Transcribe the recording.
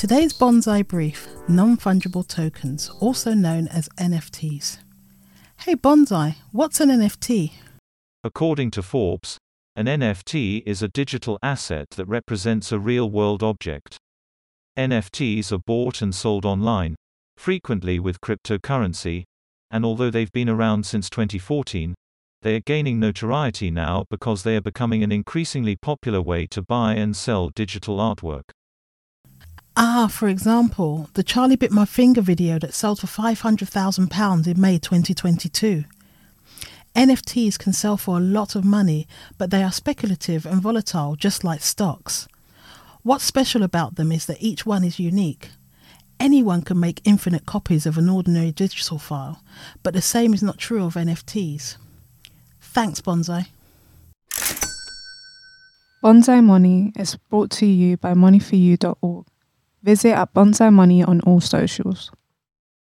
Today's Bonsai Brief non fungible tokens, also known as NFTs. Hey Bonsai, what's an NFT? According to Forbes, an NFT is a digital asset that represents a real world object. NFTs are bought and sold online, frequently with cryptocurrency, and although they've been around since 2014, they are gaining notoriety now because they are becoming an increasingly popular way to buy and sell digital artwork. Ah, for example, the Charlie Bit My Finger video that sold for £500,000 in May 2022. NFTs can sell for a lot of money, but they are speculative and volatile, just like stocks. What's special about them is that each one is unique. Anyone can make infinite copies of an ordinary digital file, but the same is not true of NFTs. Thanks, Bonsai. Bonsai Money is brought to you by moneyforyou.org. Visit at Bonsai Money on all socials.